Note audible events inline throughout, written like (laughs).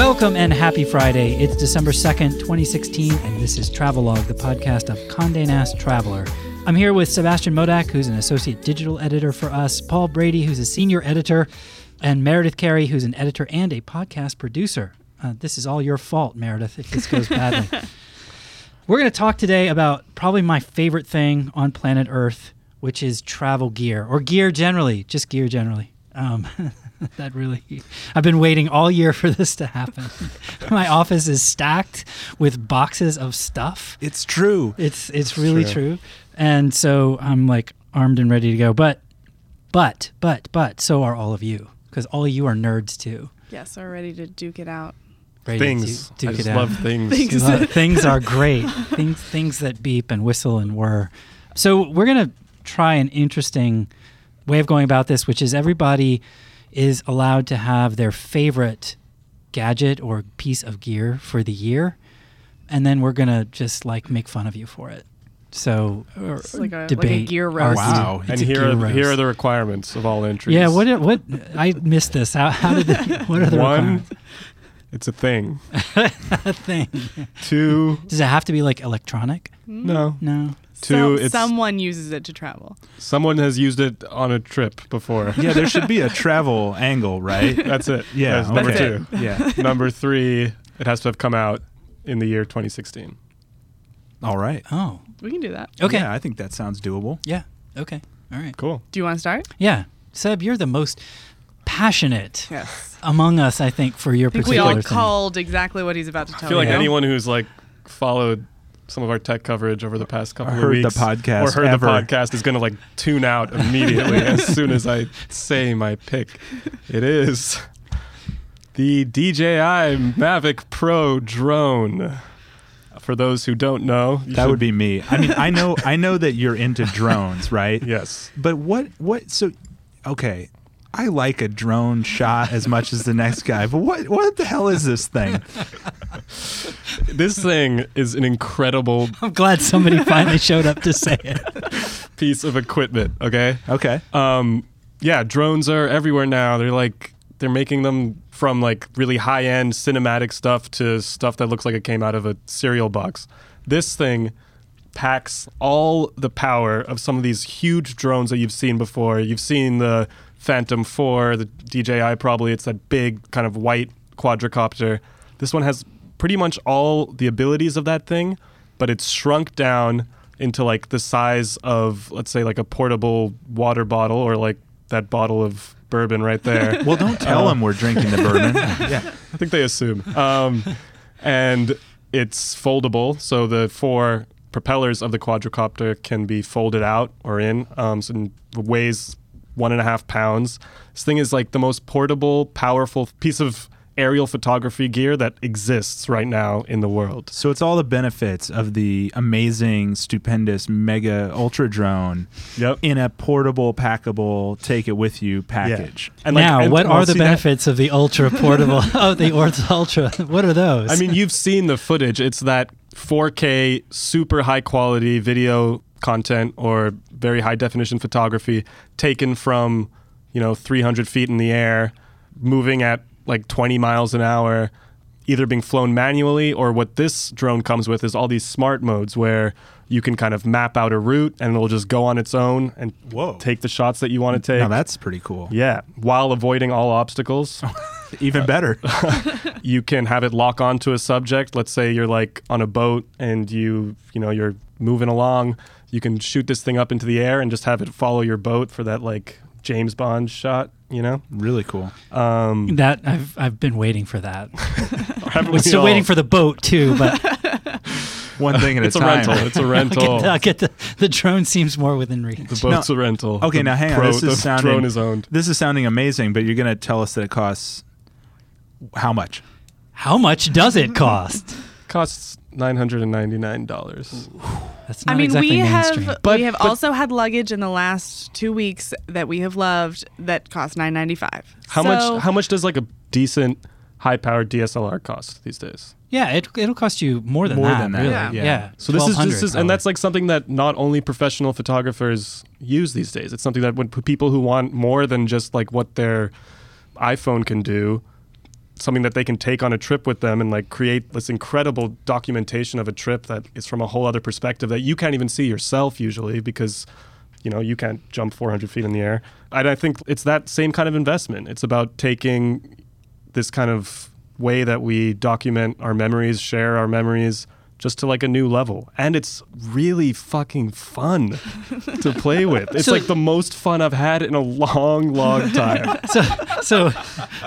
Welcome and happy Friday. It's December 2nd, 2016, and this is Travelogue, the podcast of Condé Nast Traveler. I'm here with Sebastian Modak, who's an associate digital editor for us, Paul Brady, who's a senior editor, and Meredith Carey, who's an editor and a podcast producer. Uh, this is all your fault, Meredith, if this goes badly. (laughs) We're going to talk today about probably my favorite thing on planet Earth, which is travel gear, or gear generally, just gear generally. Um, (laughs) (laughs) that really, I've been waiting all year for this to happen. (laughs) my office is stacked with boxes of stuff. It's true. It's it's really True. true. And so I'm like armed and ready to go. But but but but so are all of you because all of you are nerds too. Yes, we're ready to duke it out. Ready to things. du- I just it out. love things. (laughs) Things. Love- things are great. things things that beep and whistle and whir. So we're gonna try an interesting way of going about this, which is everybody is allowed to have their favorite gadget or piece of gear for the year, and then we're gonna just like make fun of you for it. So or It's like a- like a debate, gear oh, roast. Wow. It's and here are, roast. here are the requirements of all entries. yeah. What what I missed this. How, how did the, (laughs) what are the One, requirements? it's a thing. (laughs) A thing. Two, Does it have to be like electronic? Hmm? no. No. Two, Some- it's someone uses it to travel. someone has used it on a trip before. (laughs) Yeah, there should be a travel angle, right? (laughs) That's it. Yeah, That's number okay. two. Yeah. number three, it has to have come out in the year 2016. All right. Oh. We can do that. Okay. Yeah, I think that sounds doable. Yeah. Okay. All right. Cool. Do you want to start? Yeah. Seb, you're the most passionate Yes. among us, I think, for your I think we all thing. called exactly what he's about to tell you. I feel like you. anyone who's like followed some of our tech coverage over the past couple Or of heard the weeks podcast or heard ever. the podcast is going to like tune out immediately (laughs) as soon as I say my pick. It is the DJI Mavic Pro drone. For those who don't know, That should- would be me. I mean, I know I know that you're into drones, right? (laughs) yes. But what what so okay. I like a drone shot as much as the next guy, but what what the hell is this thing? This thing is an incredible (laughs) I'm glad somebody finally showed up to say it. piece of equipment. Okay. Okay. um yeah drones are everywhere now they're like they're making them from like really high end cinematic stuff to stuff that looks like it came out of a cereal box this thing packs all the power of some of these huge drones that you've seen before you've seen the phantom 4 the dji probably it's that big kind of white quadricopter this one has pretty much all the abilities of that thing but it's shrunk down into like the size of let's say like a portable water bottle or like that bottle of bourbon right there. (laughs) Well, don't tell Uh, them we're drinking the bourbon. (laughs) yeah. I think they assume. Um, and it's foldable, so the four propellers of the quadricopter can be folded out or in. Um, so it weighs one and a half pounds. This thing is like the most portable, powerful piece of aerial photography gear that exists right now in the world. So it's all the benefits of the amazing, stupendous, mega ultra drone Yep. in a portable, packable, take it with you package. And like- now, and- what well, are the see that- benefits of the ultra portable? (laughs) oh, the Orth Ultra. What are those? I mean, you've seen the footage. It's that 4K, super high quality video content or very high definition photography taken from, you know, 300 feet in the air, moving at like 20 miles an hour, either being flown manually or what this drone comes with is all these smart modes where you can kind of map out a route and it'll just go on its own and Whoa. take the shots that you want to take. Now that's pretty cool. yeah, while avoiding all obstacles. (laughs) Even better. (laughs) you can have it lock onto a subject. Let's say you're like on a boat and you, you know, you're moving along. You can shoot this thing up into the air and just have it follow your boat for that like James Bond shot. You know, really cool. um, that I've I've been waiting for that. (laughs) haven't We're we still all? waiting for the boat too, but (laughs) One thing at It's a a time. rental. It's a I'll rental. get, the, I'll get the the drone seems more within reach. The boat's a rental. Okay, The now hang on. pro- This is the sounding- drone is owned. This is sounding amazing, but you're going to tell us that it costs how much? How much does it (laughs) cost? Costs nine hundred and ninety nine dollars. That's not I mean, exactly we mainstream. have But- we have but- also had luggage in the last two weeks that we have loved that cost nine ninety five. How much? How much does like a decent high powered DSLR cost these days? yeah, it, it'll cost you more than More that. than that, really. yeah. Yeah. So this is this is, and that's like something that not only professional photographers use these days. It's something that when people who want more than just like what their iPhone can do, something that they can take on a trip with them and like create this incredible documentation of a trip that is from a whole other perspective that you can't even see yourself usually because you know you can't jump 400 feet in the air. And i think it's that same kind of investment. It's about taking this kind of way that we document our memories share our memories just to like a new level and it's really fucking fun to play with (laughs) it's So- like the most fun i've had in a long long time (laughs) so, so,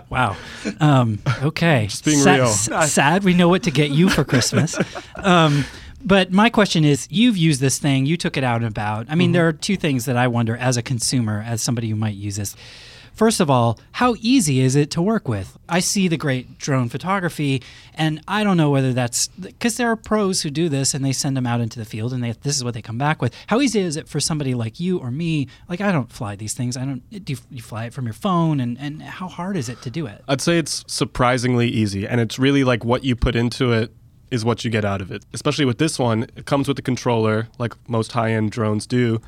wow. Um, okay. Just being Sa- real. s- sad. We know what to get you for Christmas. (laughs) Um, but my question is, you've used this thing. You took it out and about. I mean, Mm-hmm. there are two things that I wonder as a consumer, as somebody who might use this. First of all, how easy is it to work with? I see the great drone photography, and I don't know whether that's because there are pros who do this and they send them out into the field, and they, this is what they come back with. How easy is it for somebody like you or me? Like I don't fly these things. I don't. Do you, you fly it from your phone? And and how hard is it to do it? I'd say it's surprisingly easy, and it's really like what you put into it is what you get out of it. Especially with this one, it comes with the controller, like most high-end drones do,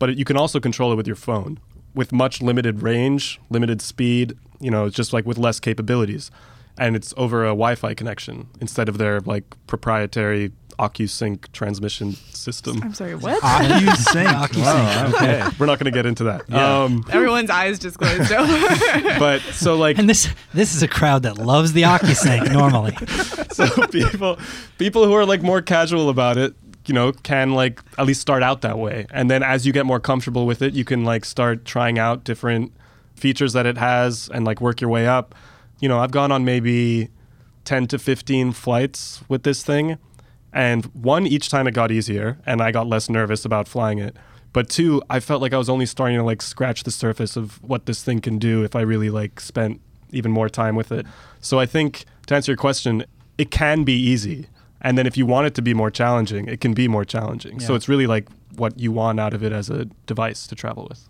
but it, you can also control it with your phone with much limited range, limited speed. You know, just like with less capabilities, and it's over a Wi-Fi connection instead of their like proprietary OcuSync transmission system. I'm sorry, what? OcuSync. (laughs) OcuSync. Wow, (laughs) okay. We're not going to get into that. Yeah. Um, Everyone's eyes just glazed over. (laughs) but so like And this this is a crowd that loves the OcuSync normally. so people people who are like more casual about it you know can like at least start out that way. And then as you get more comfortable with it you can like start trying out different features that it has and like work your way up. You know i've gone on maybe 10 to 15 flights with this thing and one each time it got easier and i got less nervous about flying it. But two i felt like i was only starting to like scratch the surface of what this thing can do if i really like spent even more time with it. So i think to answer your question it can be easy and then if you want it to be more challenging it can be more challenging so it's really like what you want out of it as a device to travel with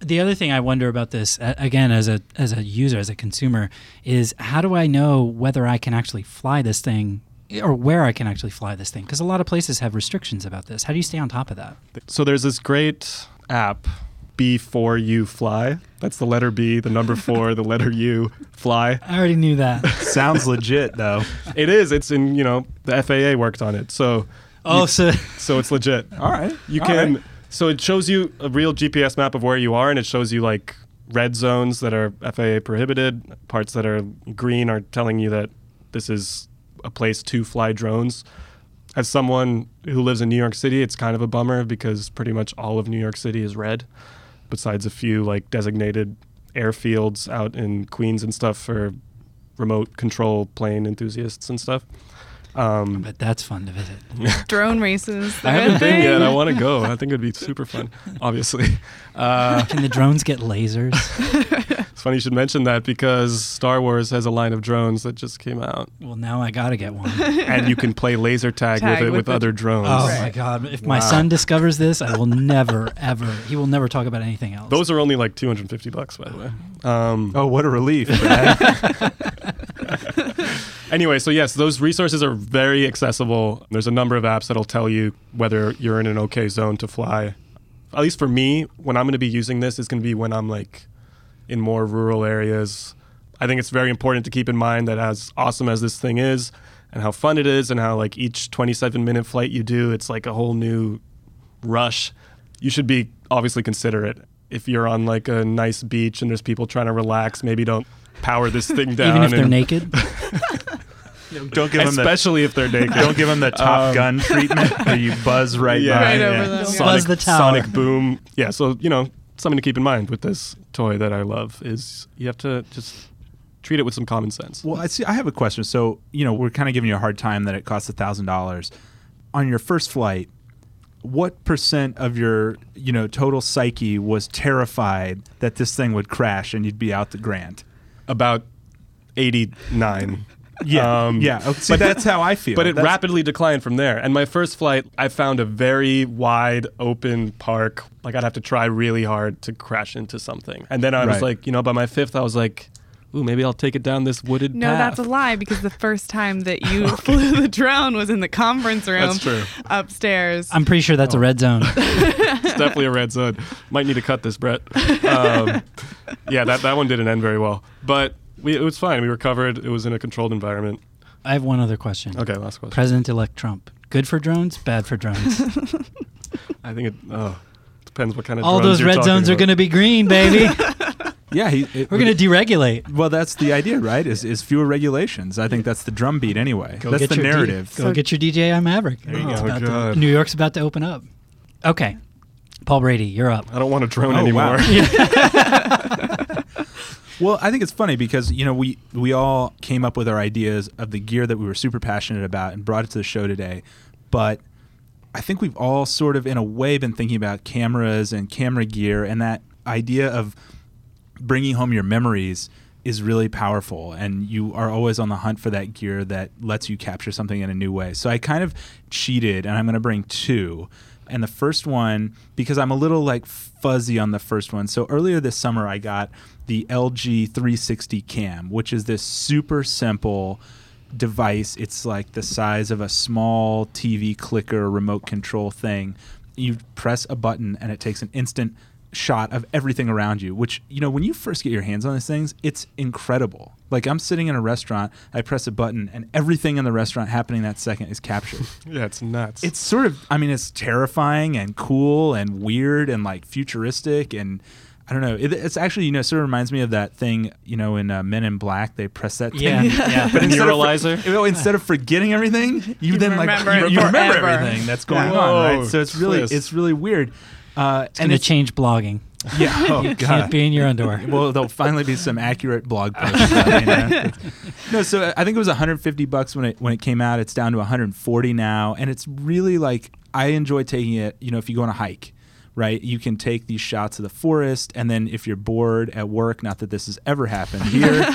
The other thing I wonder about this, again, as a as a user, as a consumer, is how do I know whether I can actually fly this thing, or where I can actually fly this thing? Because a lot of places have restrictions about this. How do you stay on top of that? So there's this great app, B4 U Fly. That's the letter B, the number (laughs) four, the letter U, Fly. I already knew that. (laughs) Sounds legit though. It is. It's in, you know, the FAA worked on it. So oh, so (laughs) so it's legit. All right. You All can right. so it shows you a real GPS map of where you are and it shows you like red zones that are FAA prohibited, parts that are green are telling you that this is a place to fly drones. As someone who lives in New York City, it's kind of a bummer because pretty much all of New York City is red, besides a few like designated airfields out in Queens and stuff for remote control plane enthusiasts and stuff. Um, but that's fun to visit. (laughs) Drone races. I haven't been yet. thing. I want to go. I think it'd be super fun. Obviously, uh, Can the drones get lasers? (laughs) it's funny you should mention that because Star Wars has a line of drones that just came out, Well, now I gotta get one. (laughs) and you can play laser tag, Tag with it with with the- other drones. Oh Right. my god! If my son discovers this, I will never, ever. He will never talk about anything else. Those are only like 250 bucks, by the way. Um, Oh, what a relief. (laughs) (laughs) Anyway, so yes, those resources are very accessible. There's a number of apps that'll tell you whether you're in an okay zone to fly. At least for me, when I'm going to be using this, is going to be when I'm like in more rural areas. I think it's very important to keep in mind that as awesome as this thing is, and how fun it is, and how like each 27 minute flight you do, it's like a whole new rush. You should be obviously considerate. If you're on like a nice beach and there's people trying to relax, maybe don't power this thing (laughs) down. even if they're and- naked. (laughs) don't give them the especially if they're naked. don't give them the Top Um, Gun treatment where you buzz right (laughs) Yeah, by. Right over them. Sonic, Buzz the tower. Sonic boom. Yeah, so you know something to keep in mind with this toy that I love is you have to just treat it with some common sense. Well, I see. I have a question. So, you know, we're kind of giving you a hard time that it costs a thousand dollars on your first flight. What percent of your, you know, total psyche was terrified that this thing would crash and you'd be out the grant? About eighty nine. Yeah, Um, yeah. Okay, see, that's how I feel. But it That's- rapidly declined from there. And my first flight, I found a very wide open park. Like I'd have to try really hard to crash into something. And then I was Right. like, you know, by my fifth, I was like, ooh, maybe I'll take it down this wooded No, path. that's a lie because the first time that you (laughs) (laughs) flew the drone was in the conference room That's true. upstairs. I'm pretty sure that's a red zone. (laughs) it's definitely a red zone. Might need to cut this, Brett. Um, yeah, that, that one didn't end very well. But We, it was fine. We recovered. It was in a controlled environment. I have one other question. Okay, last question. President-elect Trump, good for drones, bad for drones? (laughs) I think it oh, depends what kind of All those red talking zones are going to be green, baby. (laughs) Yeah, he, it- We're going to deregulate. Well, that's the idea, right? Is is fewer regulations. I think that's the drumbeat anyway. Go that's get the your D- narrative. go get your DJI Maverick. There you It's go. about Oh, to- New York's about to open up. Okay. Paul Brady, you're up. I don't want a drone Oh, wow. (laughs) Well, I think it's funny because you know we we all came up with our ideas of the gear that we were super passionate about and brought it to the show today, but I think we've all sort of in a way been thinking about cameras and camera gear and that idea of bringing home your memories is really powerful and you are always on the hunt for that gear that lets you capture something in a new way. So I kind of cheated and I'm going to bring two. And the first one because I'm a little like fuzzy on the first one. So earlier this summer I got the LG 360 cam, which is this super simple device. It's like the size of a small TV clicker remote control thing. You press a button and it takes an instant shot of everything around you, which, you know, when you first get your hands on these things, it's incredible. Like I'm sitting in a restaurant, I press a button and everything in the restaurant happening that second is captured. (laughs) yeah, it's nuts. it's sort of I mean it's terrifying and cool and weird and like futuristic and I don't know. It, it's actually you know sort of reminds me of that thing you know in uh, Men in Black they press that thing. Yeah, yeah. (laughs) But instead of, Neuralizer? you know, instead of forgetting everything, you, You then like remember you, you remember everything that's going Yeah. on, Whoa, right? So it's really it's really weird. Uh, It's going to change blogging. (laughs) Yeah. Oh Can't god. be in your underwear. (laughs) Well, there'll finally be some accurate blog posts. about, you know? (laughs) No, so I think it was 150 bucks when it when it came out. It's down to 140 now, and it's really like I enjoy taking it. You know, if you go on a hike, right, you can take these shots of the forest, and then if you're bored at work, not that this has ever happened here,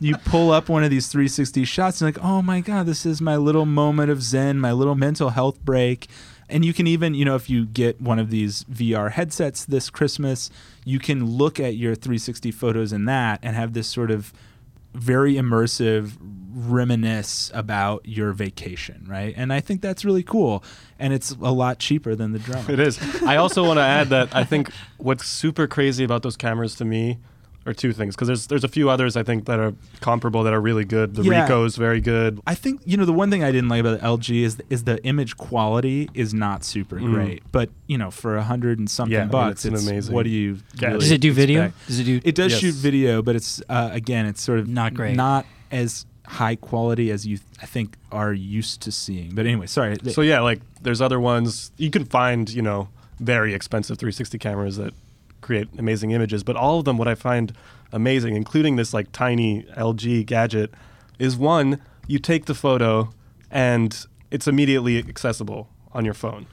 you pull up one of these 360 shots, and like, oh my god, this is my little moment of zen, my little mental health break. And you can even, you know, if you get one of these VR headsets this Christmas, you can look at your 360 photos in that and have this sort of very immersive reminisce about your vacation, right? And I think that's really cool. And it's a lot cheaper than the drone. It is. I also want to add that I think what's super crazy about those cameras to me are two things because there's there's a few others I think that are comparable that are really good. The Yeah. Ricoh is very good. I think you know the one thing I didn't like about the LG is is the image quality is not super Mm. great, but you know for a hundred and something Yeah, I mean, bucks, it's an amazing What do you? gadget. really Does it do video? expect? Does it do? It does Yes. shoot video, but it's uh, again, it's sort of Not great. not as high quality as you I think are used to seeing. But anyway, sorry. So yeah, like there's other ones you can find, you know, very expensive 360 cameras that create amazing images, but all of them what I find amazing, including this like tiny LG gadget, is one, you take the photo and it's immediately accessible on your phone.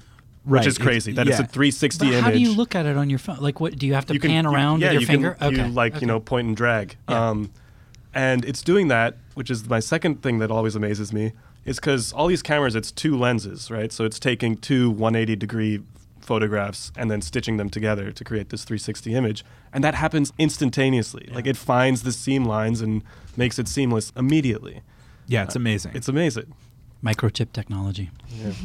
Right, Which is it's- crazy that it's a 360 But image. how do you look at it on your phone? Like, what do you have to You can- pan you- around yeah, with your you finger? Can, okay, You like okay. you know point and drag. Yeah. Um, and it's doing that, which is my second thing that always amazes me, is because all these cameras, it's two lenses, right? So it's taking two 180 degree photographs and then stitching them together to create this 360 image, and that happens instantaneously. Like it finds the seam lines and makes it seamless immediately. yeah, it's uh, amazing. It's amazing. Microchip technology.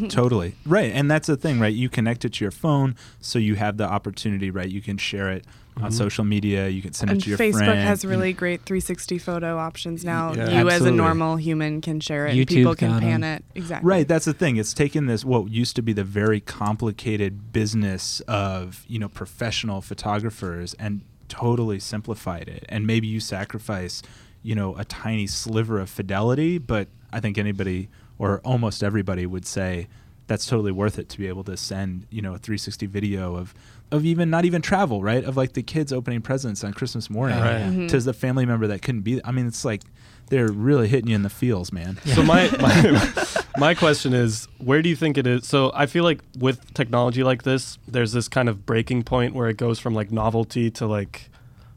totally right, and that's the thing, right? You connect it to your phone, so you have the opportunity, right? You can share it on Mhm. social media. You can send and it to your Facebook friend. has you- really great 360 photo options now. Yeah. you as a normal human can share it. YouTube and people can pan pan 'em. it. Exactly. Right, that's the thing. It's taken this what used to be the very complicated business of, you know, professional photographers and totally simplified it. And maybe you sacrifice, you know, a tiny sliver of fidelity, but I think anybody or almost everybody would say that's totally worth it to be able to send, you know, a 360 video of of even not even travel, right? Of like the kids opening presents on Christmas morning Right. Mhm. to the family member that couldn't be I mean, it's like they're really hitting you in the feels, man. So my, (laughs) my my question is, where do you think it is? So I feel like with technology like this, there's this kind of breaking point where it goes from like novelty to like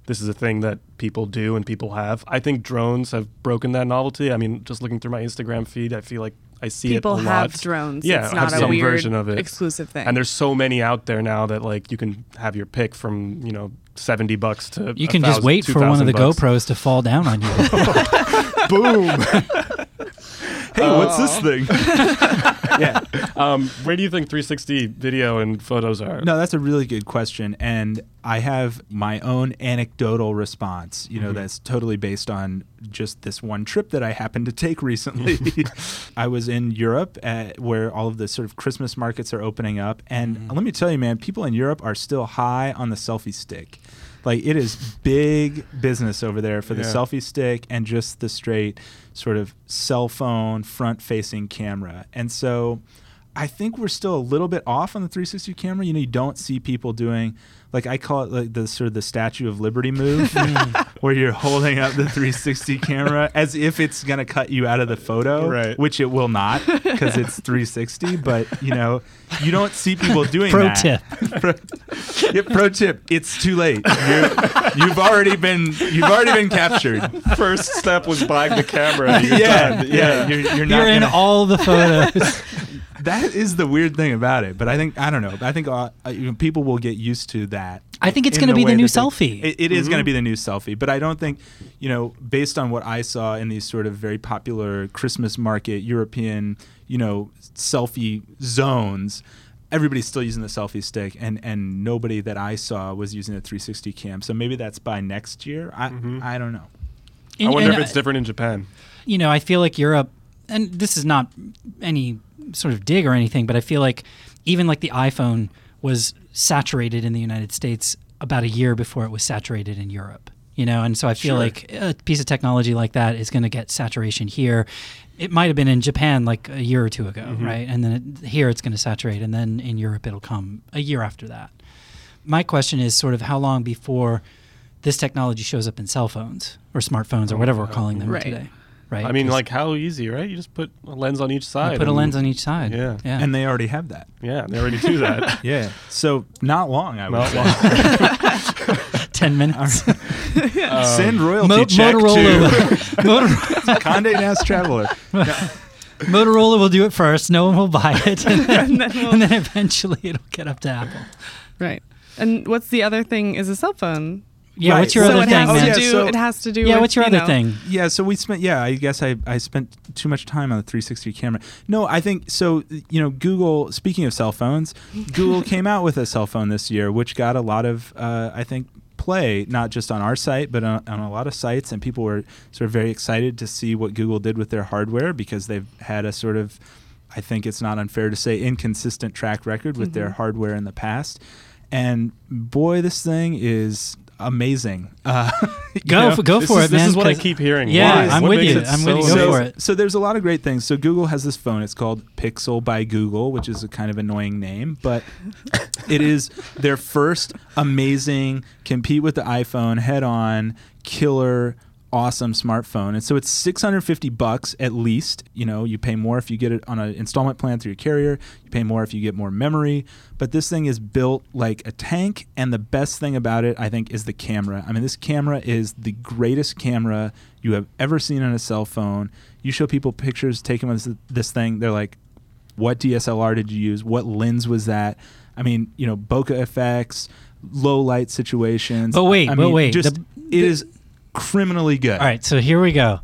this is a thing that people do and people have. I think drones have broken that novelty. I mean, just looking through my Instagram feed, I feel like I see People it a have lot. drones. Yeah, it's have a some weird version of it. exclusive thing. And there's so many out there now that like you can have your pick from you know seventy bucks to You a can just thousand- wait for one of the bucks. GoPros to fall down on you. (laughs) Boom. (laughs) Hey, what's this thing? (laughs) yeah. (laughs) Um, where do you think 360 video and photos are? No, that's a really good question. And I have my own anecdotal response, you know, Mm-hmm. that's totally based on just this one trip that I happened to take recently. (laughs) I was in Europe at, where all of the sort of Christmas markets are opening up. And Mm-hmm. let me tell you, man, people in Europe are still high on the selfie stick. Like it is big business over there for the Yeah. selfie stick and just the straight sort of cell phone front facing camera. And so I think we're still a little bit off on the 360 camera. You know, you don't see people doing like I call it like the sort of the Statue of Liberty move, (laughs) hmm. where you're holding up the 360 camera as if it's gonna cut you out of the photo, Right. Which it will not because it's 360. But you know, you don't see people doing Pro that. tip. (laughs) pro, yeah, pro tip: It's too late. You're, you've already been you've already been captured. First step was buying the camera. (laughs) You're yeah, done. yeah, You're, you're not You're in gonna- all the photos. That is the weird thing about it. But I think I don't know. I think uh, uh, you know, people will get used to that. I think it's going to be the new that they- selfie. It, it is going to be the new selfie. But I don't think, you know, based on what I saw in these sort of very popular Christmas market European, you know, selfie zones. Everybody's still using the selfie stick, and, and nobody that I saw was using the 360 cam. So maybe that's by next year. I I don't know. I wonder and, if it's different in Japan. you know, I feel like Europe, and this is not any sort of dig or anything, but I feel like even like the iPhone was saturated in the United States about a year before it was saturated in Europe. You know, and so I feel Sure. like a piece of technology like that is going to get saturation here. It might have been in Japan like a year or two ago, Mm-hmm. right? And then it, here it's going to saturate, and then in Europe it'll come a year after that. My question is sort of how long before this technology shows up in cell phones or smartphones or whatever we're calling them Right. today, right? I mean, like how easy, right? You just put a lens on each side. you put a lens on each side. Yeah. yeah. And they already have that. Yeah, they already do that. (laughs) Yeah. So not long, I would Not say. long. (laughs) ten minutes. Um, Send royalty Mo- check Motorola, to (laughs) Motor- Condé Nast Traveler. Motorola will do it first. No one will buy it, and then, And then we'll- and then eventually it'll get up to Apple. Right. And what's the other thing? Is a cell phone. Yeah. Right. What's your So other so it thing, has man? to Yeah, do. so- it has to do. yeah. with, What's your you other know, thing? Yeah, so we spent. Yeah, I guess I, I spent too much time on the 360 camera. No, I think so. You know, Google. Speaking of cell phones, (laughs) Google came out with a cell phone this year, which got a lot of, uh, I think, play not just on our site but on, on a lot of sites, and people were sort of very excited to see what Google did with their hardware because they've had a sort of, I think it's not unfair to say, inconsistent track record with their hardware in the past. And boy, this thing is amazing. Uh, (laughs) Go know? for, go for is, it, This is what I keep hearing. Yeah, Why? I'm What with you. I'm with you. Go for it. so there's a lot of great things. So Google has this phone. It's called Pixel by Google, which is a kind of annoying name, but it is their first amazing compete with the iPhone head on killer awesome smartphone. And so it's 650 bucks at least. You know, you pay more if you get it on an installment plan through your carrier. You pay more if you get more memory. But this thing is built like a tank. And the best thing about it, I think, is the camera. I mean, this camera is the greatest camera you have ever seen on a cell phone. You show people pictures taken with this- thing, they're like, what DSLR did you use? What lens was that? I mean, you know, bokeh effects, low light situations. But wait, I but mean, wait, just the- it is criminally good. All right, so here we go.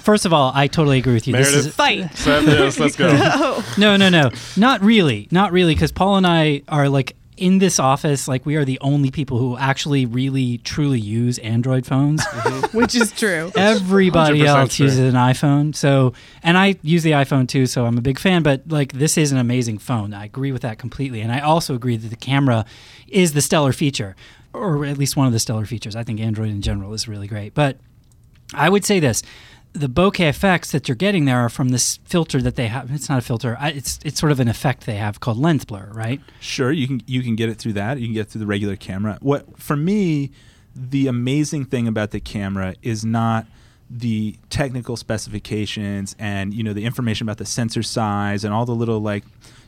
First of all, I totally agree with you. This Meredith. is Fight. So, yes, let's (laughs) go. Oh. no, no, no, not really, not really, because Paul and I are like in this office, like we are the only people who actually really truly use Android phones. Mm-hmm. Which is true. (laughs) Everybody else true. uses an iPhone. So, and I use the iPhone too, so I'm a big fan. But like, this is an amazing phone. I agree with that completely, and I also agree that the camera is the stellar feature, or at least one of the stellar features. I think Android in general is really great, but I would say this. The bokeh effects that you're getting there are from this filter that they have. It's not a filter. It's it's sort of an effect they have called lens blur, right? Sure, you can you can get it through that. You can get it through the regular camera. What for me, the amazing thing about the camera is not the technical specifications and you know the information about the sensor size and all the little like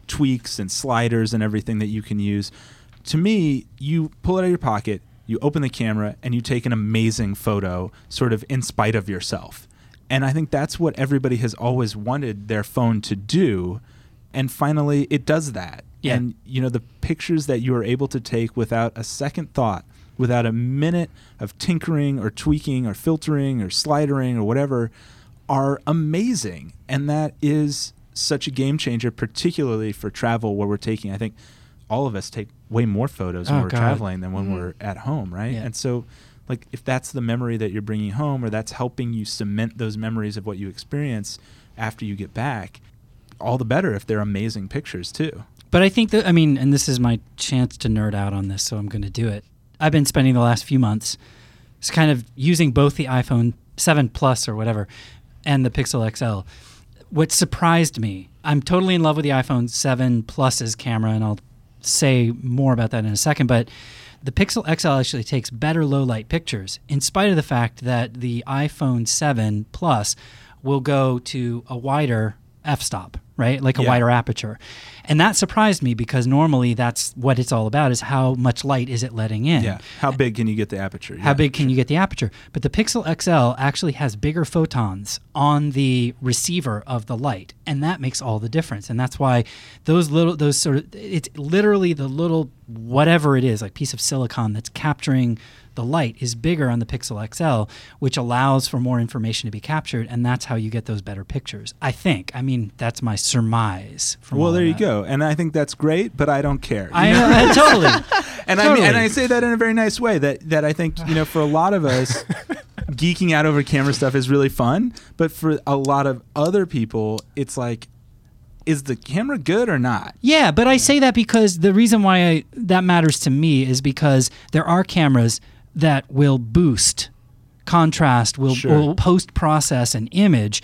tweaks and sliders and everything that you can use. To me, you pull it out of your pocket, you open the camera, and you take an amazing photo, sort of in spite of yourself. And I think that's what everybody has always wanted their phone to do. And finally, it does that. Yeah. And you know the pictures that you are able to take without a second thought, without a minute of tinkering or tweaking or filtering or slidering or whatever, are amazing. And that is such a game changer, particularly for travel where we're taking. I think all of us take way more photos when Oh, we're God. traveling than when Mhm. we're at home, right? Yeah. And so, like, if that's the memory that you're bringing home, or that's helping you cement those memories of what you experience after you get back, all the better if they're amazing pictures too. But I think that I mean, and this is my chance to nerd out on this, so I'm going to do it. I've been spending the last few months just kind of using both the iPhone 7 Plus or whatever and the Pixel XL. What surprised me, I'm totally in love with the iPhone 7 Plus's camera, and I'll say more about that in a second. But the Pixel XL actually takes better low light pictures, in spite of the fact that the iPhone 7 Plus will go to a wider f stop, right? Like a Yeah. wider aperture. And that surprised me because normally that's what it's all about is how much light is it letting in. Yeah. How big can you get the aperture? How Yeah, big can sure. you get the aperture? But the Pixel XL actually has bigger photons on the receiver of the light, and that makes all the difference. And that's why those little, those sort of, it's literally the little whatever it is, like piece of silicon that's capturing the light is bigger on the Pixel XL, which allows for more information to be captured, and that's how you get those better pictures. I think. I mean, that's my surmise. From Well, there you that. go, and I think that's great, but I don't care. I, I totally. (laughs) and I mean, and I say that in a very nice way. That that I think you know, for a lot of us, (laughs) geeking out over camera stuff is really fun. But for a lot of other people, it's like, is the camera good or not? Yeah, but I say that because the reason why I, that matters to me is because there are cameras that will boost contrast, will, Sure. will post process an image.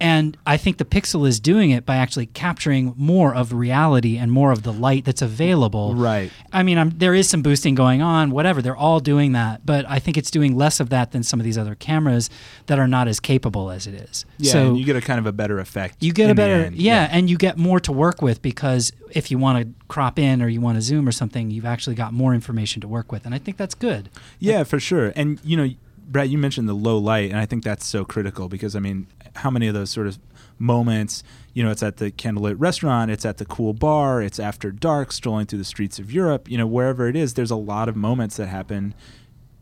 And I think the Pixel is doing it by actually capturing more of reality and more of the light that's available. Right. I mean, I'm, there is some boosting going on, whatever. They're all doing that, but I think it's doing less of that than some of these other cameras that are not as capable as it is. Yeah, so and you get a kind of a better effect. you get a better end. yeah, and you get more to work with because if you want to crop in or you want to zoom or something you've actually got more information to work with and i think that's good Yeah, for sure. And you know, Brad, you mentioned the low light, and I think that's so critical because I mean, how many of those sort of moments? You know, it's at the candlelit restaurant, it's at the cool bar, it's after dark, strolling through the streets of Europe. You know, wherever it is, there's a lot of moments that happen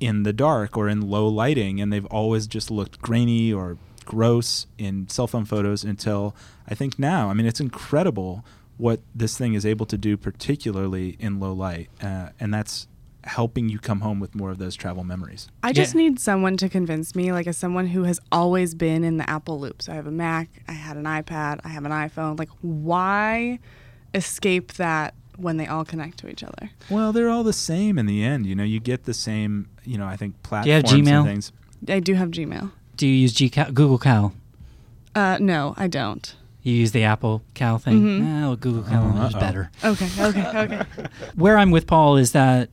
in the dark or in low lighting, and they've always just looked grainy or gross in cell phone photos until I think now. I mean, it's incredible what this thing is able to do, particularly in low light, uh, and that's helping you come home with more of those travel memories. I just Yeah. need someone to convince me, like as someone who has always been in the Apple loop. So I have a Mac, I had an iPad, I have an iPhone. Like, why escape that when they all connect to each other? Well, they're all the same in the end. You know, you get the same. You know, I think you have platforms Gmail? and things. I do have Gmail. do you use G google cal Uh, no, I don't. you use the apple cal thing Mhm. Eh, well, google cal Oh, is uh-oh. better Okay, okay, okay. (laughs) where i'm with paul is that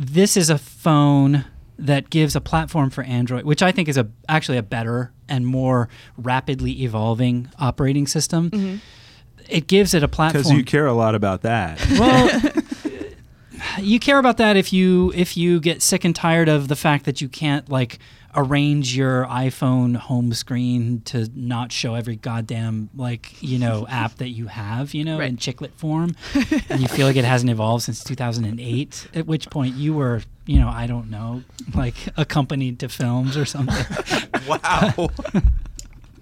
this is a phone that gives a platform for android which i think is a actually a better and more rapidly evolving operating system. Hmm it gives it a platform Because you care a lot about that. well (laughs) you care about that if you if you get sick and tired of the fact that you can't like arrange your iphone home screen to not show every goddamn like you know (laughs) app that you have you know in Right. chiclet form (laughs) and you feel like it hasn't evolved since 2008 at which point you were you know i don't know like accompanied to films or something (laughs) wow.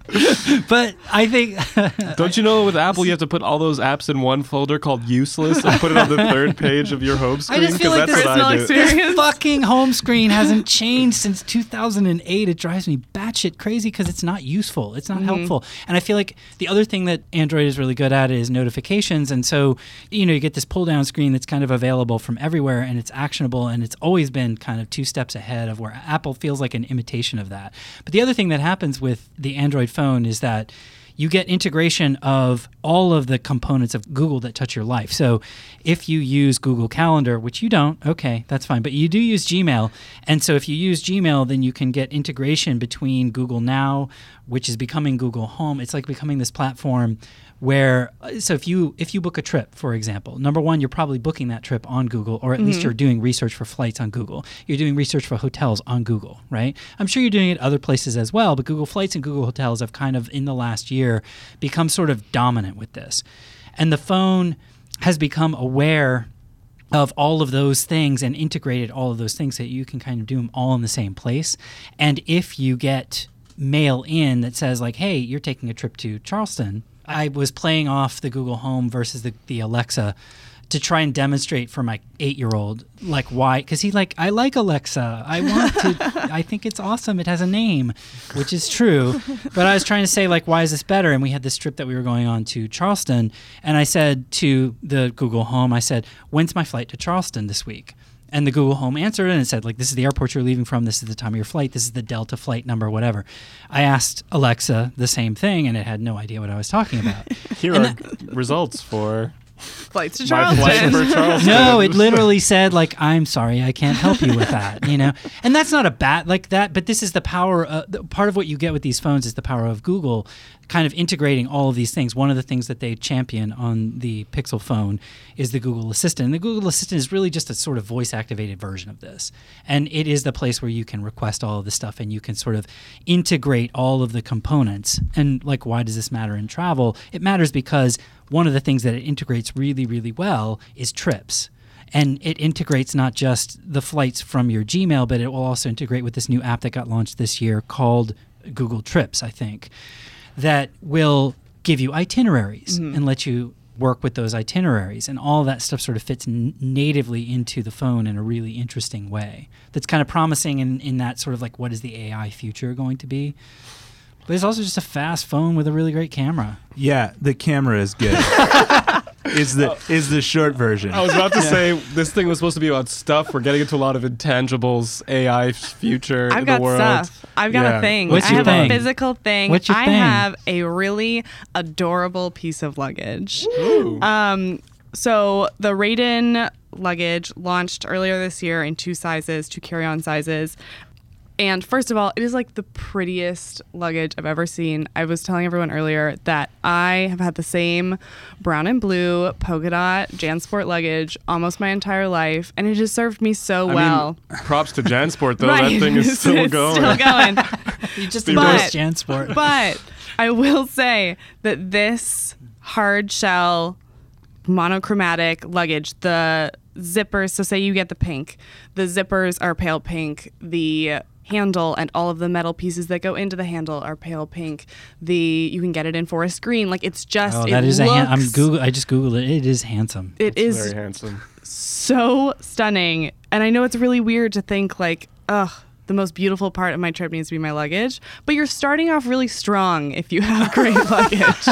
(laughs) but i think (laughs) Don't you know with Apple you have to put all those apps in one folder called useless and put it on the (laughs) third page of your home I screen? just feel like that's this what I do. This fucking home screen hasn't changed since 2008. It drives me batshit crazy because it's not useful. It's not mm-hmm. helpful. And I feel like the other thing that Android is really good at is notifications. And so, you know, you get this pull down screen that's kind of available from everywhere and it's actionable. And it's always been kind of two steps ahead of where Apple feels like an imitation of that. But the other thing that happens with the Android phone is that you get integration of all of the components of Google that touch your life. So if you use Google Calendar, which you don't, okay, that's fine, but you do use Gmail. And so if you use Gmail, then you can get integration between Google Now, which is becoming Google Home. It's like becoming this platform where so if you if you book a trip for example number one you're probably booking that trip on google or at least you're mm-hmm. doing research for flights on google. You're doing research for hotels on google right? I'm sure you're doing it other places as well but google flights and google hotels have kind of in the last year become sort of dominant with this. And the phone has become aware of all of those things and integrated all of those things that you can kind of do them all in the same place. And if you get mail in that says like, "Hey, you're taking a trip to Charleston," I was playing off the Google Home versus the, the Alexa to try and demonstrate for my eight year old like why because he like I like Alexa. I want to (laughs) I think it's awesome. It has a name, which is true. But I was trying to say like why is this better? And we had this trip that we were going on to Charleston and I said to the Google Home, I said, When's my flight to Charleston this week? And the Google Home answered and it said, like, this is the airport you're leaving from. This is the time of your flight. This is the Delta flight number, whatever. I asked Alexa the same thing and it had no idea what I was talking about. (laughs) Here And are results for (laughs) Flights to my Charleston. flight for Charleston. no, it literally said, like, I'm sorry, I can't help you with that, you know? (laughs) And that's not a bad, like that, but this is the power, uh, the, part of what you get with these phones is the power of Google kind of integrating all of these things. One of the things that they champion on the Pixel phone is the Google Assistant. And the Google Assistant is really just a sort of voice activated version of this. And it is the place where you can request all of this stuff and you can sort of integrate all of the components. And like, why does this matter in travel? It matters because one of the things that it integrates really, really well is trips. And it integrates not just the flights from your Gmail, but it will also integrate with this new app that got launched this year called Google Trips, I think, that will give you itineraries mm-hmm. and let you work with those itineraries. And all that stuff sort of fits n- natively into the phone in a really interesting way. That's kind of promising in, in that sort of like, what is the AI future going to be? But it's also just a fast phone with a really great camera. Yeah, the camera is good. (laughs) is the is the short version. I was about to say this thing was supposed to be about stuff. We're getting into a lot of intangibles, AI future I've in got the world. stuff. I've got Yeah. a thing. What's I your have thing? a physical thing. What's your I thing? have a really adorable piece of luggage. Ooh. Um, so the Raden luggage launched earlier this year in two sizes, two carry-on sizes. And first of all, it is like the prettiest luggage I've ever seen. I was telling everyone earlier that I have had the same brown and blue polka dot JanSport luggage almost my entire life, and it has served me so I well. mean, props to Jansport though. (laughs) right, That thing is (laughs) It's still going. Still going. (laughs) You just But- endorsed Jansport. but I will say that this hard shell monochromatic luggage, the zippers, so say you get the pink, the zippers are pale pink, the handle and all of the metal pieces that go into the handle are pale pink. The you can get it in forest green. Like it's just Oh, it that is a looks, han- I'm Google. I just googled it. It is handsome. it It's is very handsome. so stunning. And I know it's really weird to think like, ugh, the most beautiful part of my trip needs to be my luggage. But you're starting off really strong if you have great (laughs) luggage.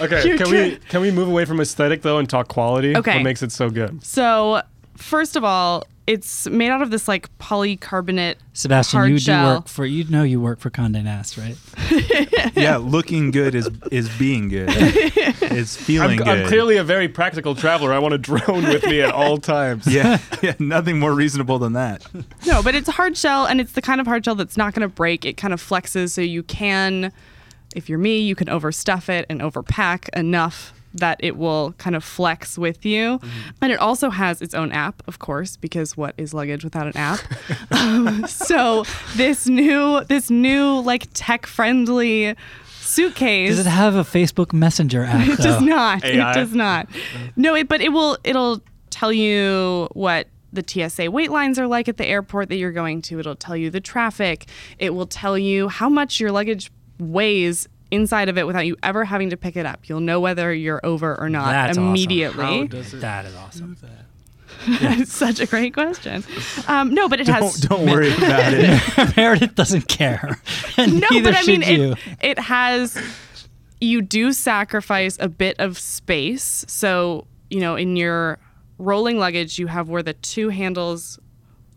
Okay, (laughs) You're can we can we move away from aesthetic though and talk quality? Okay. What makes it so good? So, first of all, it's made out of this like polycarbonate. Sebastian, hard you shell. do work for. You know you work for Condé Nast, right? (laughs) yeah, looking good is is being good. (laughs) It's feeling I'm, good. I'm clearly a very practical traveler. I want a drone with me at all times. yeah, (laughs) yeah, nothing more reasonable than that. No, but it's hard shell, and it's the kind of hard shell that's not going to break. It kind of flexes, so you can, if you're me, you can overstuff it and overpack enough that it will kind of flex with you. And it also has its own app, of course, because what is luggage without an app? (laughs) um, so this new, this new like tech-friendly suitcase. Does it have a Facebook Messenger app? (laughs) It does not. AI? It does not. No, it, but it will. It'll tell you what the TSA wait lines are like at the airport that you're going to. It'll tell you the traffic. It will tell you how much your luggage weighs inside of it without you ever having to pick it up. You'll know whether you're over or not That's awesome. immediately. How does it? That is awesome. (laughs) it's such a great question. Um, no, but it Don't has. don't worry (laughs) about it. (laughs) Meredith doesn't care. And no, but I mean, it, it has. You do sacrifice a bit of space. So, you know, in your rolling luggage, you have where the two handles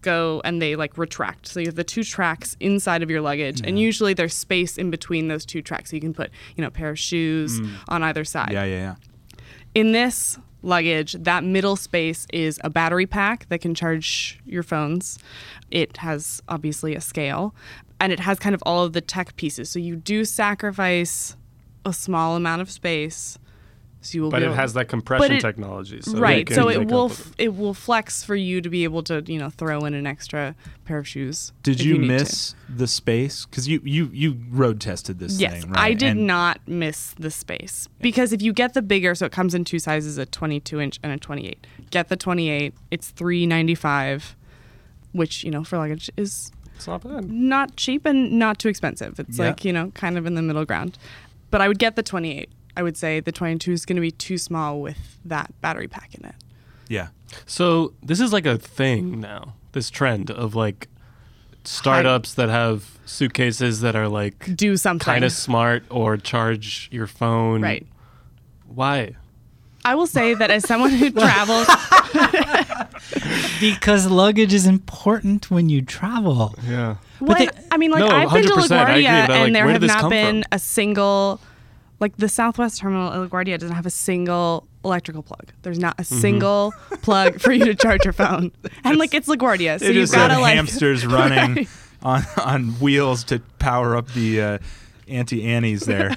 go and they like retract. So you have the two tracks inside of your luggage, and usually there's space in between those two tracks. So you can put, you know, a pair of shoes mm. on either side. yeah, yeah, yeah. In this luggage, that middle space is a battery pack that can charge your phones. It has obviously a scale and it has kind of all of the tech pieces. So you do sacrifice a small amount of space. So you will But be it able- has that compression it- technology. So right. can So it will f- it will flex for you to be able to, you know, throw in an extra pair of shoes. Did if you, need to. miss the space? Because you you you road tested this Yes, thing, right? I did And- not miss the space because if you get the bigger, so it comes in two sizes, a 22 inch and a 28. Get the 28, it's 395, which you know for luggage is It's not bad. not cheap and not too expensive. It's Yeah. like you know kind of in the middle ground. but I would get the 28. I would say the 22 is going to be too small with that battery pack in it. Yeah. So this is like a thing now. This trend of like startups that have suitcases that are like Do something. kind of smart or charge your phone. right. Why? I will say that as someone who travels, (laughs) because luggage is important when you travel. Yeah. What? they- I mean, like No, I've been to 100%, I agree, LaGuardia, like, and there have not been from? a single, like the Southwest Terminal at LaGuardia doesn't have a single electrical plug. There's not a Mm-hmm. single (laughs) plug for you to charge your phone, and like it's LaGuardia, so They you've gotta like hamsters (laughs) running Right. on on wheels to power up the uh, Auntie Annie's (laughs) there.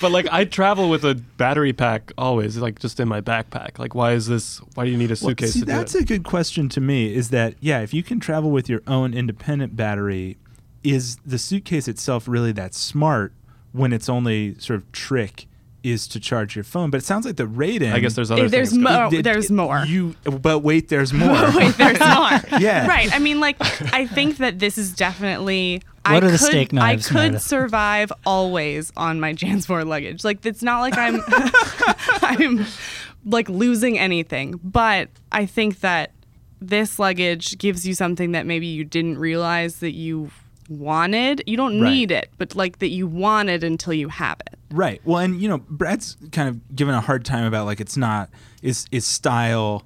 But like I travel with a battery pack always, like just in my backpack. Like why is this why do you need a Well, suitcase see, to do that's it? a good question to me. Is that yeah? If you can travel with your own independent battery, is the suitcase itself really that smart when its only sort of trick is to charge your phone? But it sounds like the Raden. I guess there's other there's things. mo- going- Oh, there's more. You, but wait, there's (laughs) more. Wait, there's (laughs) more. Yeah. Right. I mean, like, (laughs) I think that this is definitely. I What are the could, steak knives, I could Meredith? survive always on my Jansport luggage. Like, it's not like I'm, I'm, like losing anything. But I think that this luggage gives you something that maybe you didn't realize that you wanted. You don't Right. need it, but like that you wanted until you have it. Right. Well, and you know, Brad's kind of given a hard time about like it's not is is style,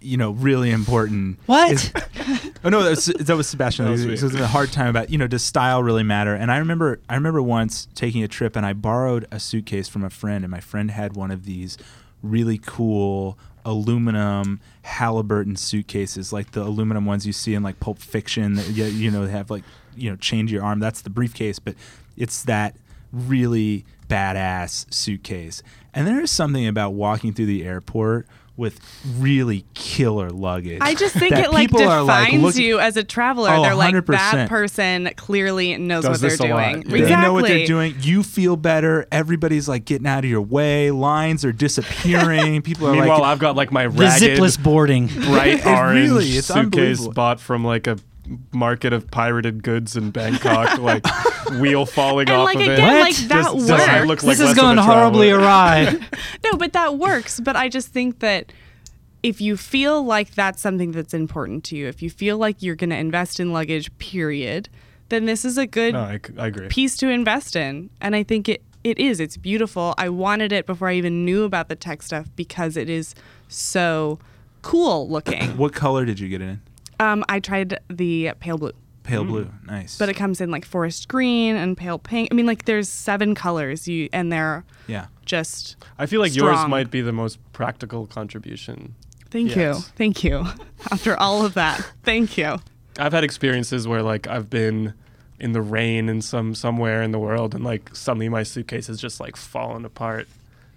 you know, really important. What? Is- (laughs) oh no, that was, that was Sebastian. (laughs) That was He was a hard time about you know does style really matter? And I remember I remember once taking a trip and I borrowed a suitcase from a friend, and my friend had one of these really cool aluminum Halliburton suitcases, like the aluminum ones you see in like Pulp Fiction. That, you, you know, they have like you know change your arm. That's the briefcase, but it's that really badass suitcase. And there is something about walking through the airport with really killer luggage. I just think it like people are, defines look- you as a traveler. Oh, they're like 100%. that person clearly knows Does what they're this a lot. doing. Yeah. They Exactly. know what they're doing. You feel better. Everybody's like getting out of your way. Lines are disappearing. (laughs) People are Meanwhile, like, I've got like my The ragged zipless boarding. bright (laughs) It orange really- it's suitcase bought from like a market of pirated goods in Bangkok, (laughs) like wheel falling And off like of it. again, What? like that Just- works. just look like this less is going horribly awry. (laughs) no, but that works. But I just think that if you feel like that's something that's important to you, if you feel like you're going to invest in luggage, period, then this is a good No, I, c- I agree. piece to invest in. And I think it it is. It's beautiful. I wanted it before I even knew about the tech stuff because it is so cool looking. what color did you get it in? Um, I tried the pale blue. Pale blue. Nice. but it comes in like forest green and pale pink. I mean, like there's seven colors, you and they're yeah. just. I feel like yours strong. might be the most practical contribution. Thank Yes. you, thank you. (laughs) After all of that, thank you. I've had experiences where like I've been in the rain in some somewhere in the world and like suddenly my suitcase has just like fallen apart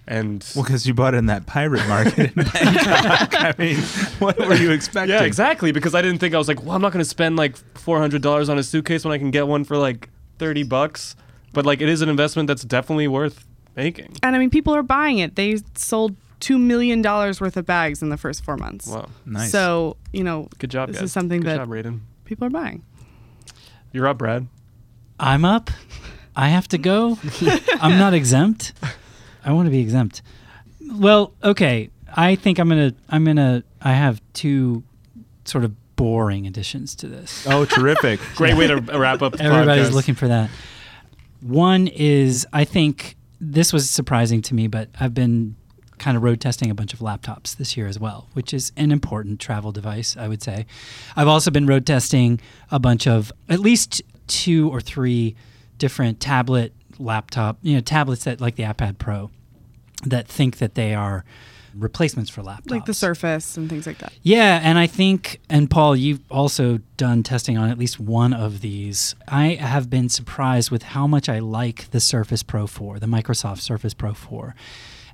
and Well, because you bought it in that pirate market in (laughs) Bangkok. I mean, what were you expecting? yeah exactly because I didn't think I was like well I'm not going to spend like $400 on a suitcase when I can get one for like 30 bucks but like it is an investment that's definitely worth making And I mean, people are buying it. They sold two million dollars worth of bags in the first four months. wow Nice. So you know, good job This guys. is something good that- job Raden people are buying. you're up Brad I'm up. I have to go. (laughs) I'm not exempt. I want to be exempt. Well, okay. I think I'm gonna. I'm gonna. I have two sort of boring additions to this. oh, terrific. (laughs) great way to wrap up the Everybody's podcast. looking for that. One is I think this was surprising to me, but I've been kind of road testing a bunch of laptops this year as well, which is an important travel device, I would say. I've also been road testing a bunch of at least two or three different tablet laptop, you know, tablets that like the iPad Pro that think that they are replacements for laptops. Like the Surface and things like that. Yeah, and I think, and Paul, you've also done testing on at least one of these. I have been surprised with how much I like the Surface Pro 4, the Microsoft Surface Pro 4.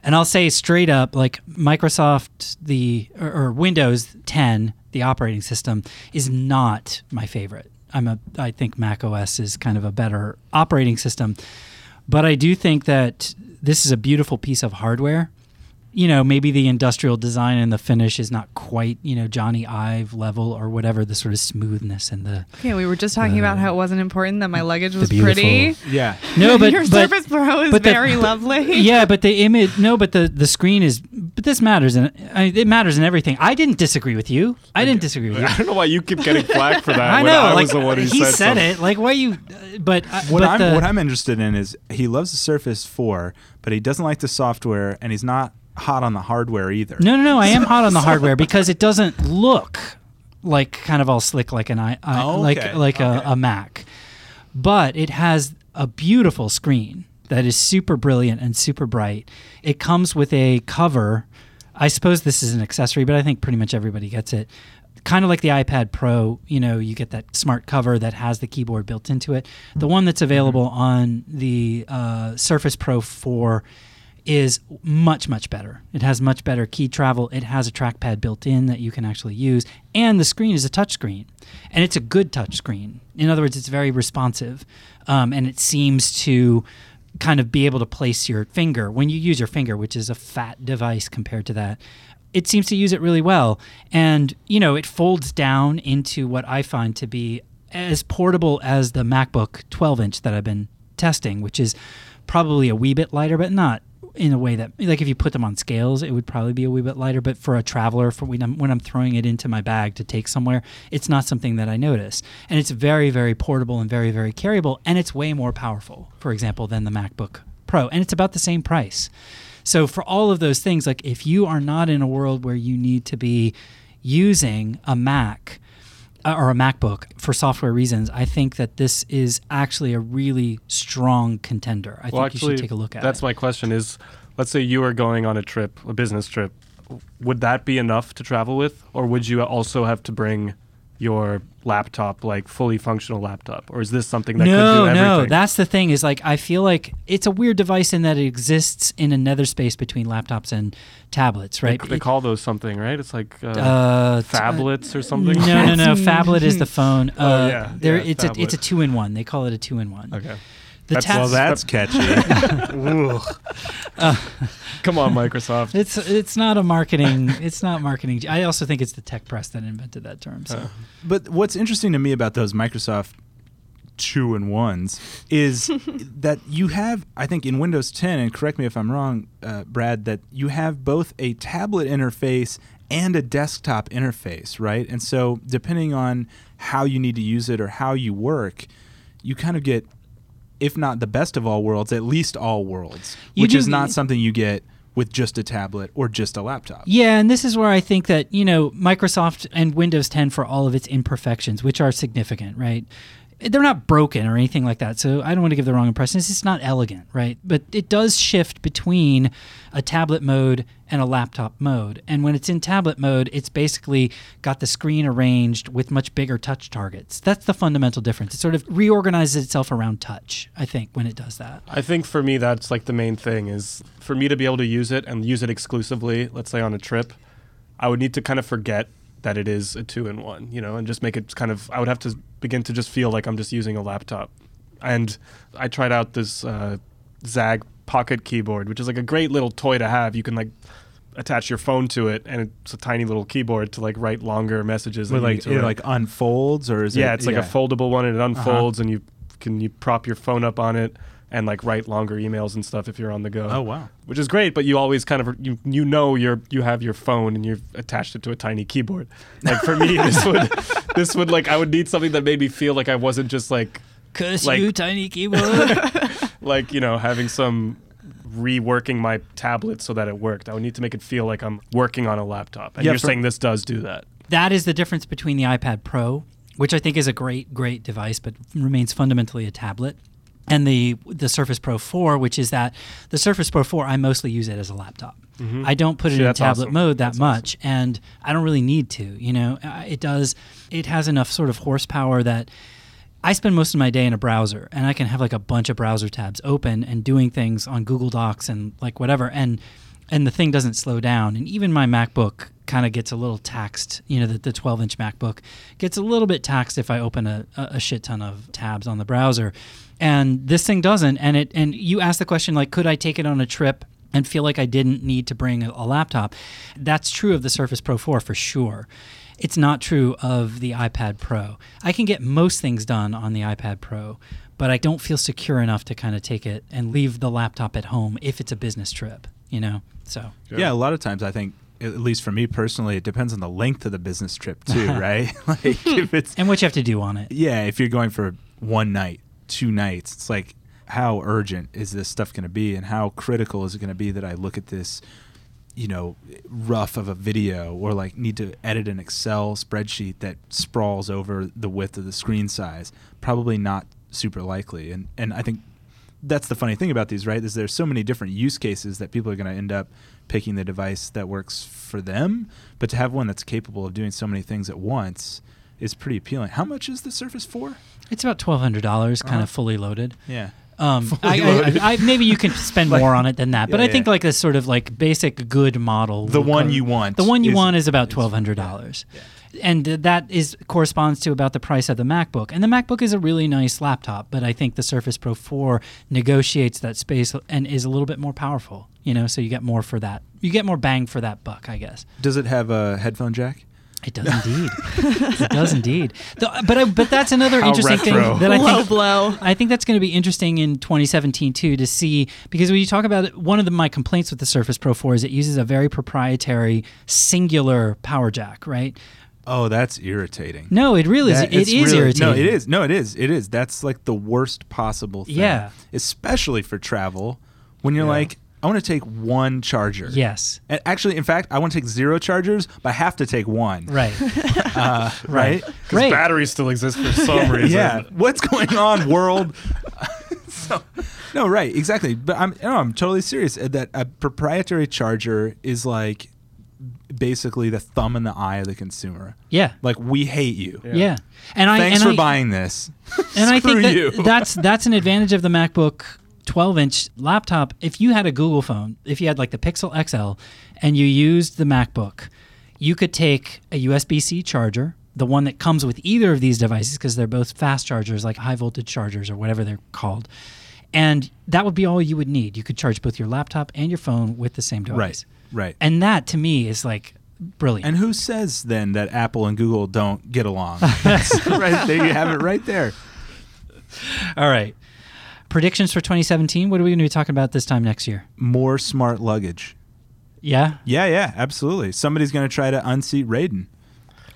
And I'll say straight up, like Microsoft, the or, or Windows 10, the operating system, is not my favorite. I'm a, I think Mac OS is kind of a better operating system, but I do think that this is a beautiful piece of hardware you know, maybe the industrial design and the finish is not quite, you know, Jony Ive level or whatever, the sort of smoothness and the Yeah, we were just talking about how it wasn't important that my luggage was pretty. Yeah. No, (laughs) but your but, Surface Pro is but the- very lovely. (laughs) yeah, but the image no, but the the screen is but this matters and it matters in everything. I didn't disagree with you. I didn't disagree with you. I don't know why you keep (laughs) getting flack for that. I know, I like was the one who he said, said it. Like why you? uh, But uh, What but I'm the, what I'm interested in is he loves the Surface 4, but he doesn't like the software, and he's not hot on the hardware either. no, no, no. I am (laughs) hot on the hardware because it doesn't look like kind of all slick like an i, I Oh, like like okay. a, a Mac, but it has a beautiful screen that is super brilliant and super bright. It comes with a cover. I suppose this is an accessory, but I think pretty much everybody gets it. Kind of like the iPad Pro, you know, you get that smart cover that has the keyboard built into it. The one that's available on the uh, Surface Pro 4 is much much better. It has much better key travel. It has a trackpad built in that you can actually use, and the screen is a touch screen, and it's a good touch screen. In other words, it's very responsive, um, and it seems to kind of be able to place your finger when you use your finger, which is a fat device compared to that. It seems to use it really well, and you know it folds down into what I find to be as portable as the MacBook 12 inch that I've been testing, which is probably a wee bit lighter, but not in a way that like if you put them on scales, it would probably be a wee bit lighter. But for a traveler, for when I'm when I'm throwing it into my bag to take somewhere, it's not something that I notice, and it's very very portable and very very carryable, and it's way more powerful, for example, than the MacBook Pro, and it's about the same price. So for all of those things, like if you are not in a world where you need to be using a Mac Uh, or a MacBook for software reasons, I think that this is actually a really strong contender. I Well, think actually, you should take a look at it. that's it. my question is, let's say you are going on a trip, a business trip. Would that be enough to travel with? Or would you also have to bring your laptop, like fully functional laptop? Or is this something that no, could do everything? no, that's the thing. Is like I feel like it's a weird device in that it exists in another space between laptops and tablets, right? They, It- call those something, right? It's like uh, uh, t- phablets or something. No, no, no. Phablet is the (laughs) phone. Uh, Oh, yeah, there, yeah, it's a it's a two in one. They call it a two in one. Okay. The That's- tab- Well, that's catchy. (laughs) Come on, Microsoft. It's it's not a marketing. It's not marketing. I also think it's the tech press that invented that term. So But what's interesting to me about those Microsoft two and ones is (laughs) that you have, I think, in Windows 10, and correct me if I'm wrong, uh, Brad, that you have both a tablet interface and a desktop interface, right? And so, depending on how you need to use it or how you work, you kind of get, if not the best of all worlds, at least all worlds, You which do- is not something you get with just a tablet or just a laptop. Yeah, and this is where I think that, you know, Microsoft and Windows 10 for all of its imperfections, which are significant, right? They're not broken or anything like that. So I don't want to give the wrong impression. It's just not elegant, right? But it does shift between a tablet mode and a laptop mode. And when it's in tablet mode, it's basically got the screen arranged with much bigger touch targets. That's the fundamental difference. It sort of reorganizes itself around touch, I think, when it does that. I think for me that's like the main thing is for me to be able to use it and use it exclusively, let's say on a trip, I would need to kind of forget that it is a two in one, you know, and just make it kind of I would have to begin to just feel like I'm just using a laptop. And I tried out this uh, ZAGG pocket keyboard, which is like a great little toy to have. You can like attach your phone to it and it's a tiny little keyboard to like write longer messages. that like it write. like unfolds or is yeah, it? it's like a foldable one and it uh-huh. unfolds and you can you prop your phone up on it and like write longer emails and stuff if you're on the go. Oh wow. Which is great, but you always kind of you you know you're you have your phone and you've attached it to a tiny keyboard. Like for me, this (laughs) would this would like I would need something that made me feel like I wasn't just like Curse Like- you, tiny keyboard. (laughs) like you know having some reworking my tablet so that it worked. I would need to make it feel like I'm working on a laptop. And Yeah, you're for- saying this does do that. that is the difference between the iPad Pro, which I think is a great, great device, but remains fundamentally a tablet, and the the Surface Pro 4, which is that the Surface Pro 4, I mostly use it as a laptop. Mm-hmm. I don't put it See, in tablet awesome. mode that That's much, and I don't really need to. You know, it does. It has enough sort of horsepower that. I spend most of my day in a browser and I can have like a bunch of browser tabs open and doing things on Google Docs and like whatever and and the thing doesn't slow down and even my MacBook kind of gets a little taxed you know the, the 12 inch MacBook gets a little bit taxed if I open a, a shit ton of tabs on the browser and this thing doesn't and it and you ask the question like could I take it on a trip and feel like I didn't need to bring a, a laptop. That's true of the Surface Pro 4 for sure. It's not true of the iPad Pro. I can get most things done on the iPad Pro, but I don't feel secure enough to kind of take it and leave the laptop at home if it's a business trip, you know? So, Yeah. a lot of times I think, at least for me personally, it depends on the length of the business trip (laughs) too, right? (laughs) like if it's and what you have to do on it. yeah, if you're going for one night, two nights, it's like how urgent is this stuff going to be, and how critical is it going to be that I look at this, you know, rough of a video, or like need to edit an Excel spreadsheet that sprawls over the width of the screen size? Probably not super likely, and and I think that's the funny thing about these, right? Is there's so many different use cases that people are going to end up picking the device that works for them, but to have one that's capable of doing so many things at once is pretty appealing. How much is the Surface 4? It's about twelve hundred dollars, kind Uh-huh. of fully loaded. Yeah. Um, (laughs) I. I, I, maybe you can spend Like- more on it than that, but Yeah, I think yeah. like this sort of like basic good model. The one you want The one you is- want is about twelve hundred dollars, and that is corresponds to about the price of the MacBook. And the MacBook is a really nice laptop, but I think the Surface Pro Four negotiates that space and is a little bit more powerful. You know, so you get more for that. You get more bang for that buck, I guess. Does it have a headphone jack? It does indeed. it does indeed. The- but I, but that's another How interesting retro. thing that I Low think blow. I think that's going to be interesting in 2017 too to see because when you talk about it, one of the, my complaints with the Surface Pro 4 is it uses a very proprietary singular power jack, right? Oh, that's irritating. No, it really that, is. It is really, irritating. No, it is. No, it is. It is. That's like the worst possible thing. Yeah. Especially for travel when you're Yeah. like, I want to take one charger. Yes. And actually, in fact, I want to take zero chargers, but I have to take one. Right. (laughs) Uh, right? Because Right. batteries still exist for some (laughs) reason. Yeah. What's going on, world? (laughs) so, no, right, exactly. But I'm, no, I'm totally serious. uh, That a proprietary charger is like basically the thumb in the eye of the consumer. Yeah. Like we hate you. Yeah. Yeah. And I Thanks and for I, buying this. And I think that you. that's that's an advantage of the MacBook 12 inch laptop. If you had a Google phone, if you had like the Pixel XL and you used the MacBook, you could take a USB C charger, the one that comes with either of these devices, because they're both fast chargers, like high voltage chargers or whatever they're called. And that would be all you would need. You could charge both your laptop and your phone with the same device. Right. Right. And that to me is like brilliant. And who says then that Apple and Google don't get along? (laughs) (laughs) Right there you have it right there. all right. Predictions for 2017. What are we going to be talking about this time next year? More smart luggage. Yeah. Yeah, yeah, absolutely. Somebody's going to try to unseat Raden.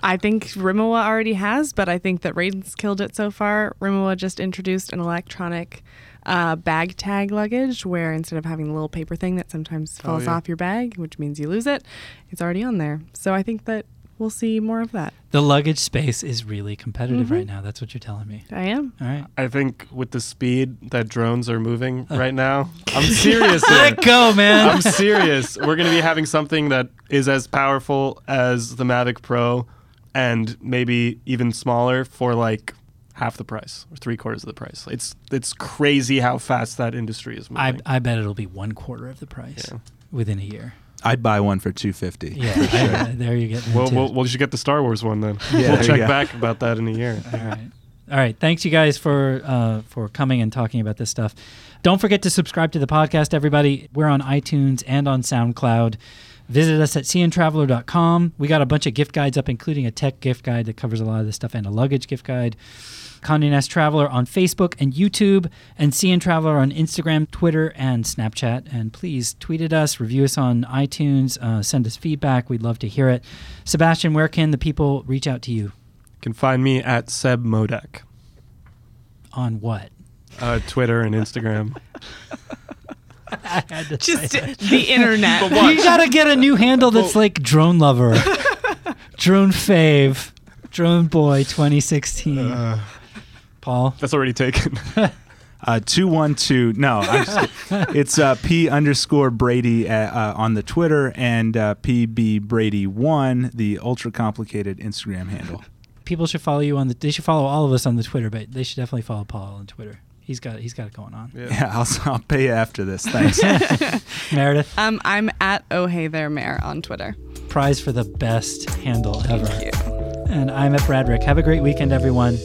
I think Rimowa already has, but I think that Raden's killed it so far. Rimowa just introduced an electronic uh, bag tag luggage where instead of having the little paper thing that sometimes Oh, falls yeah. off your bag, which means you lose it, it's already on there. So I think that we'll see more of that. The luggage space is really competitive Mhm. right now. That's what you're telling me. I am. All right. I think with the speed that drones are moving right now, (laughs) I'm serious. Let go, man. I'm serious. We're going to be having something that is as powerful as the Mavic Pro and maybe even smaller for like half the price or three quarters of the price. It's it's crazy how fast that industry is I, moving. I bet it'll be one quarter of the price Yeah. within a year. I'd buy one for 250. Yeah. I- (laughs) there you get. well, we'll, we should get the Star Wars one then. Yeah, we'll check back about that in a year. All right. All right. Thanks, you guys, for uh, for coming and talking about this stuff. Don't forget to subscribe to the podcast, everybody. We're on iTunes and on SoundCloud. Visit us at cntraveler.com. We got a bunch of gift guides up, including a tech gift guide that covers a lot of this stuff and a luggage gift guide. Condé Nast Traveler on Facebook and YouTube, and CN Traveler on Instagram, Twitter, and Snapchat. And please tweet at us, review us on iTunes, uh, send us feedback. We'd love to hear it. Sebastian, where can the people reach out to you? You can find me at Seb Modak, On what? uh, Twitter and Instagram. (laughs) I had to Just say the internet. You gotta get a new handle that's like drone lover, (laughs) drone fave, drone boy 2016. Uh, Paul, that's already taken. (laughs) Uh, 212. No, I'm just kidding. (laughs) it's uh, P underscore Brady uh, uh, on the Twitter and uh, PB Brady1, the ultra complicated Instagram handle. people should follow you on the. They should follow all of us on the Twitter, but they should definitely follow Paul on Twitter. He's got he's got it going on. Yeah. Yeah, I'll, I'll pay you after this. Thanks. (laughs) Meredith, Um, I'm at Oh Hey There Mayor on Twitter. prize for the best handle ever. Thank you. And I'm at Bradrick. Have a great weekend, everyone.